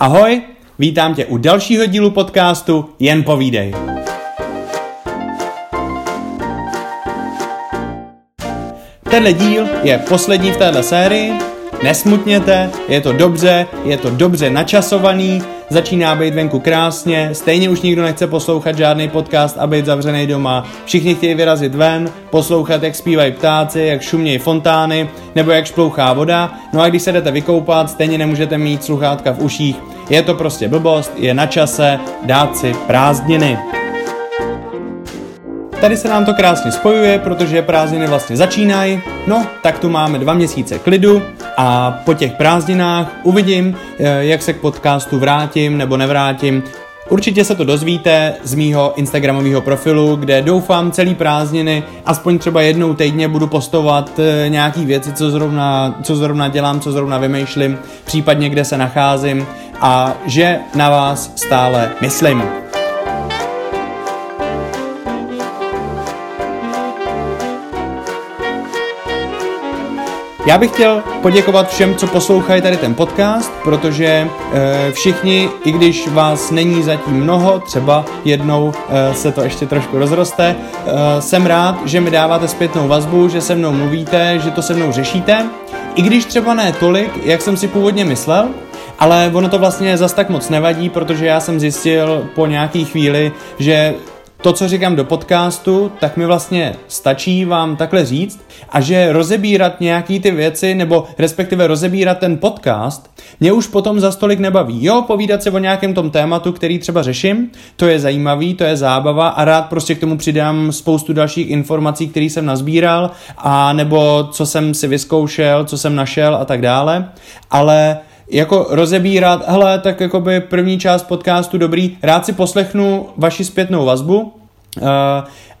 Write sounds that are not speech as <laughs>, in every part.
Ahoj, vítám tě u dalšího dílu podcastu Jen povídej. Tenhle díl je poslední v této sérii. Nesmutněte, je to dobře, je to dobře načasovaný, začíná být venku krásně, stejně už nikdo nechce poslouchat žádný podcast a být zavřený doma. Všichni chtějí vyrazit ven, poslouchat, jak zpívají ptáci, jak šumějí fontány, nebo jak šplouchá voda. No a když se jdete vykoupat, stejně nemůžete mít sluchátka v uších. Je to prostě blbost, je na čase dát si prázdniny. Tady se nám to krásně spojuje, protože prázdniny vlastně začínají. No, tak tu máme dva měsíce klidu a po těch prázdninách uvidím, eh, jak se k podcastu vrátím nebo nevrátím. Určitě se to dozvíte z mýho Instagramového profilu, kde doufám celý prázdniny, aspoň třeba jednou týdně budu postovat eh, nějaký věci, co zrovna, co zrovna dělám, co zrovna vymýšlím, případně kde se nacházím a že na vás stále myslím. Já bych chtěl poděkovat všem, co poslouchají tady ten podcast, protože e, všichni, i když vás není zatím mnoho, třeba jednou e, se to ještě trošku rozroste, e, jsem rád, že mi dáváte zpětnou vazbu, že se mnou mluvíte, že to se mnou řešíte. I když třeba ne tolik, jak jsem si původně myslel, ale ono to vlastně zas tak moc nevadí, protože já jsem zjistil po nějaký chvíli, že to, co říkám do podcastu, tak mi vlastně stačí vám takhle říct a že rozebírat nějaký ty věci, nebo respektive rozebírat ten podcast, mě už potom za stolik nebaví. Jo, povídat se o nějakém tom tématu, který třeba řeším, to je zajímavý, to je zábava a rád prostě k tomu přidám spoustu dalších informací, které jsem nazbíral a nebo co jsem si vyzkoušel, co jsem našel a tak dále, ale jako rozebírat, hele, tak jako by první část podcastu dobrý, rád si poslechnu vaši zpětnou vazbu, uh,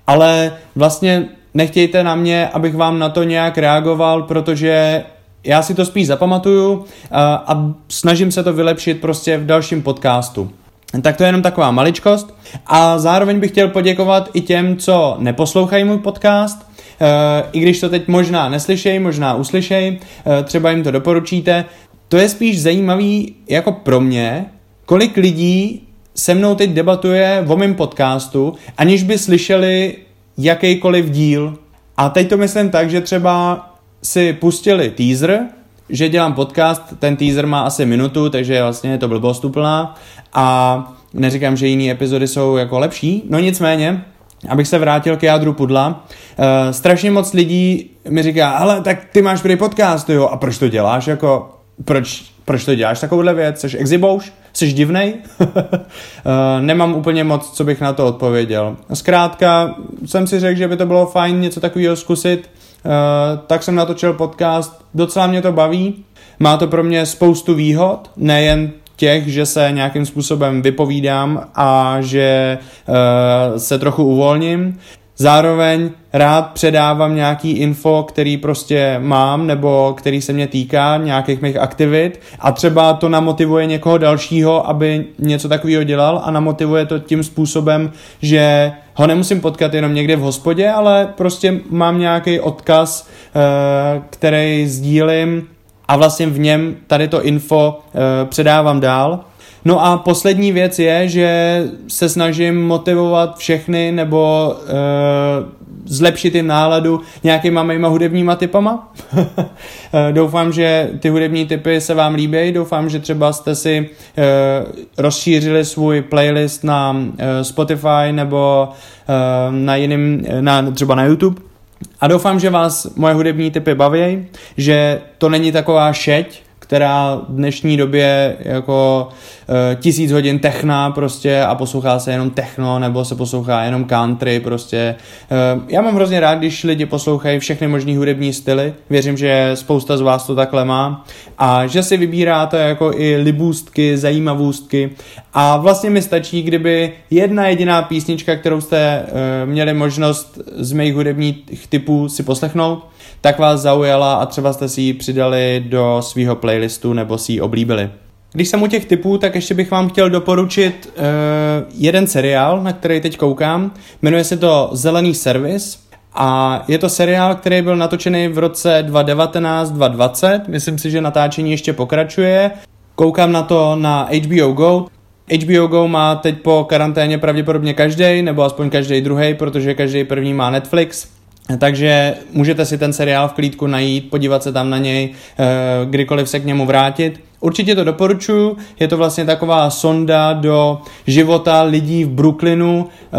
ale vlastně nechtějte na mě, abych vám na to nějak reagoval, protože já si to spíš zapamatuju uh, a snažím se to vylepšit prostě v dalším podcastu. Tak to je jenom taková maličkost. A zároveň bych chtěl poděkovat i těm, co neposlouchají můj podcast, Uh, I když to teď možná neslyšej, možná uslyšej, třeba jim to doporučíte, to je spíš zajímavý jako pro mě, kolik lidí se mnou teď debatuje o mém podcastu, aniž by slyšeli jakýkoliv díl. A teď to myslím tak, že třeba si pustili teaser, že dělám podcast, ten teaser má asi minutu, takže vlastně je to blbost úplná. A neříkám, že jiné epizody jsou jako lepší, no nicméně, abych se vrátil k jádru pudla, uh, strašně moc lidí mi říká, ale tak ty máš prý podcast, jo, a proč to děláš, jako proč, proč to děláš takovouhle věc? Jsi exibouš? Jsi divnej? <laughs> Eh, nemám úplně moc, co bych na to odpověděl. Zkrátka jsem si řekl, že by to bylo fajn něco takového zkusit, uh, tak jsem natočil podcast, docela mě to baví, má to pro mě spoustu výhod, nejen těch, že se nějakým způsobem vypovídám a že uh, se trochu uvolním. Zároveň rád předávám nějaký info, který prostě mám nebo který se mě týká, nějakých mých aktivit. A třeba to namotivuje někoho dalšího, aby něco takového dělal a namotivuje to tím způsobem, že ho nemusím potkat jenom někde v hospodě, ale prostě mám nějaký odkaz, eh, který sdílím a vlastně v něm tady to info eh, předávám dál No a poslední věc je, že se snažím motivovat všechny nebo uh, zlepšit jim náladu nějakýma mýma hudebníma typama. <laughs> Eh, doufám, že ty hudební typy se vám líbí, doufám, že třeba jste si uh, rozšířili svůj playlist na uh, Spotify nebo uh, na jiným, na, třeba na YouTube. A doufám, že vás moje hudební typy baví, že to není taková šeť, která v dnešní době jako e, tisíc hodin techna prostě a poslouchá se jenom techno nebo se poslouchá jenom country prostě. E, já mám hrozně rád, když lidi poslouchají všechny možný hudební styly. Věřím, že spousta z vás to takhle má a že si vybíráte jako i libůstky, zajímavůstky a vlastně mi stačí, kdyby jedna jediná písnička, kterou jste e, měli možnost z mých hudebních typů si poslechnout, tak vás zaujala a třeba jste si ji přidali do svého playlistu nebo si ji oblíbili. Když jsem u těch typů, tak ještě bych vám chtěl doporučit uh, jeden seriál, na který teď koukám. Jmenuje se to Zelený servis a je to seriál, který byl natočený v roce 2019-2020. Myslím si, že natáčení ještě pokračuje. Koukám na to na HBO Go. HBO Go má teď po karanténě pravděpodobně každý, nebo aspoň každý druhý, protože každý první má Netflix. Takže můžete si ten seriál v klídku najít, podívat se tam na něj, eh, kdykoliv se k němu vrátit. Určitě to doporučuji, je to vlastně taková sonda do života lidí v Brooklynu e,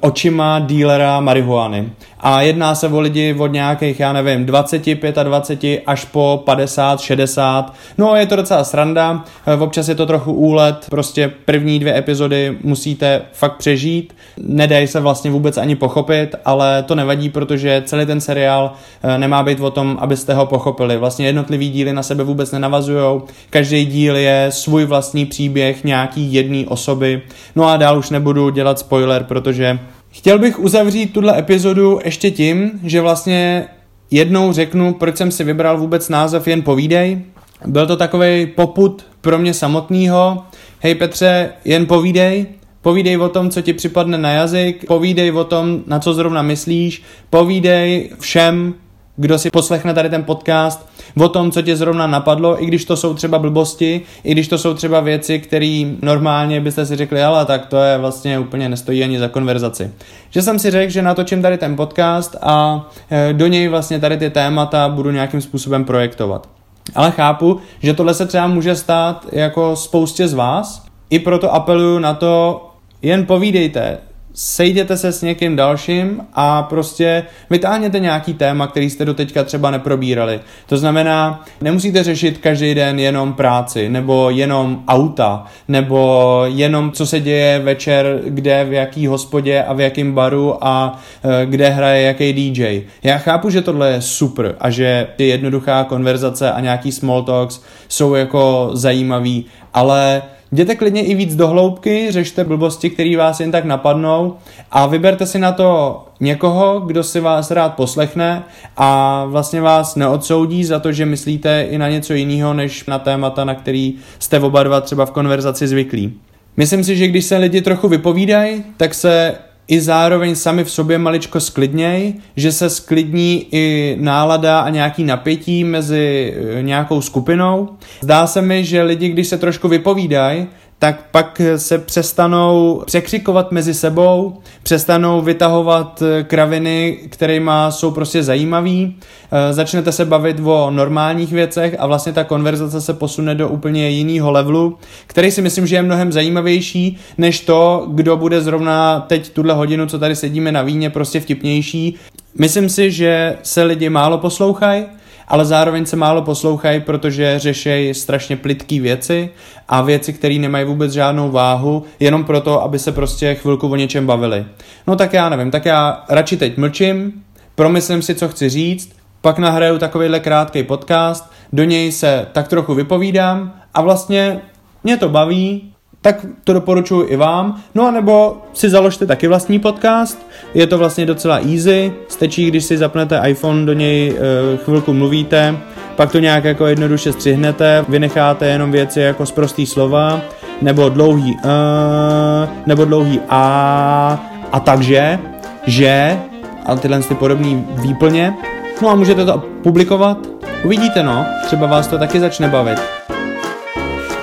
očima dílera marihuany. A jedná se o lidi od nějakých, já nevím, 20, 25 až po 50, 60. No je to docela sranda, e, občas je to trochu úlet, prostě první dvě epizody musíte fakt přežít, nedají se vlastně vůbec ani pochopit, ale to nevadí, protože celý ten seriál e, nemá být o tom, abyste ho pochopili. Vlastně jednotlivý díly na sebe vůbec nenavazujou, každý díl je svůj vlastní příběh nějaký jedné osoby. No a dál už nebudu dělat spoiler, protože chtěl bych uzavřít tuhle epizodu ještě tím, že vlastně jednou řeknu, proč jsem si vybral vůbec název Jen povídej. Byl to takový poput pro mě samotného. Hej Petře, jen povídej, povídej o tom, co ti připadne na jazyk, povídej o tom, na co zrovna myslíš, povídej všem, kdo si poslechne tady ten podcast, o tom, co tě zrovna napadlo, i když to jsou třeba blbosti, i když to jsou třeba věci, které normálně byste si řekli, ale tak to je vlastně úplně nestojí ani za konverzaci. Že jsem si řekl, že natočím tady ten podcast a e, do něj vlastně tady ty témata budu nějakým způsobem projektovat. Ale chápu, že tohle se třeba může stát jako spoustě z vás, i proto apeluju na to, jen povídejte, sejděte se s někým dalším a prostě vytáhněte nějaký téma, který jste doteďka třeba neprobírali. To znamená, nemusíte řešit každý den jenom práci, nebo jenom auta, nebo jenom co se děje večer, kde, v jaký hospodě a v jakém baru a e, kde hraje jaký DJ. Já chápu, že tohle je super a že ty jednoduchá konverzace a nějaký small talks jsou jako zajímavý, ale Jděte klidně i víc do hloubky, řešte blbosti, které vás jen tak napadnou a vyberte si na to někoho, kdo si vás rád poslechne a vlastně vás neodsoudí za to, že myslíte i na něco jiného, než na témata, na který jste oba dva třeba v konverzaci zvyklí. Myslím si, že když se lidi trochu vypovídají, tak se i zároveň sami v sobě maličko sklidněj, že se sklidní i nálada a nějaký napětí mezi eh, nějakou skupinou. Zdá se mi, že lidi, když se trošku vypovídají, tak pak se přestanou překřikovat mezi sebou, přestanou vytahovat eh, kraviny, kterými jsou prostě zajímavý, eh, začnete se bavit o normálních věcech a vlastně ta konverzace se posune do úplně jiného levelu, který si myslím, že je mnohem zajímavější, než to, kdo bude zrovna teď tuhle hodinu, co tady sedíme na víně, prostě vtipnější. Myslím si, že se lidi málo poslouchají, ale zároveň se málo poslouchají, protože řešejí strašně plitký věci a věci, které nemají vůbec žádnou váhu, jenom proto, aby se prostě chvilku o něčem bavili. No tak já nevím, tak já radši teď mlčím, promyslím si, co chci říct, pak nahraju takovýhle krátký podcast, do něj se tak trochu vypovídám a vlastně mě to baví, tak to doporučuji i vám. No a nebo si založte taky vlastní podcast, je to vlastně docela easy, stačí, když si zapnete iPhone, do něj e, chvilku mluvíte, pak to nějak jako jednoduše střihnete, vynecháte jenom věci jako z prostý slova, nebo dlouhý uh, nebo dlouhý a a takže, že a tyhle ty podobné výplně. No a můžete to publikovat. Uvidíte no, třeba vás to taky začne bavit.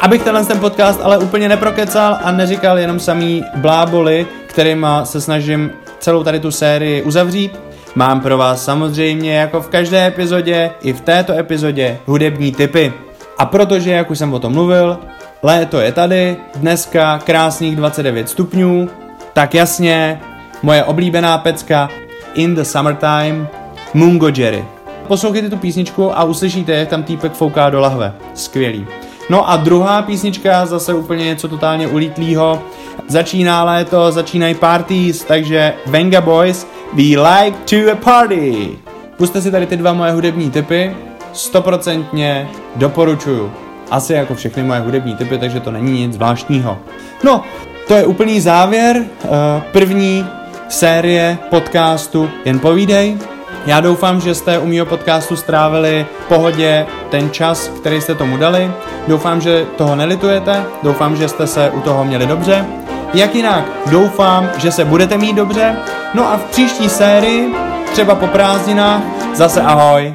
Abych tenhle ten podcast ale úplně neprokecal a neříkal jenom samý bláboli, kterýma se snažím celou tady tu sérii uzavřít, mám pro vás samozřejmě jako v každé epizodě i v této epizodě hudební typy. A protože, jak už jsem o tom mluvil, léto je tady, dneska krásných 29 stupňů, tak jasně, moje oblíbená pecka In the Summertime, Mungo Jerry. Poslouchejte tu písničku a uslyšíte, jak tam týpek fouká do lahve. Skvělý. No a druhá písnička, zase úplně něco totálně ulítlýho. Začíná léto, začínají parties, takže Venga Boys, we like to a party. Puste si tady ty dva moje hudební typy, stoprocentně doporučuju. Asi jako všechny moje hudební typy, takže to není nic zvláštního. No, to je úplný závěr uh, první série podcastu Jen povídej. Já doufám, že jste u mého podcastu strávili pohodě ten čas, který jste tomu dali. Doufám, že toho nelitujete, doufám, že jste se u toho měli dobře. Jak jinak, doufám, že se budete mít dobře. No a v příští sérii, třeba po prázdninách, zase ahoj.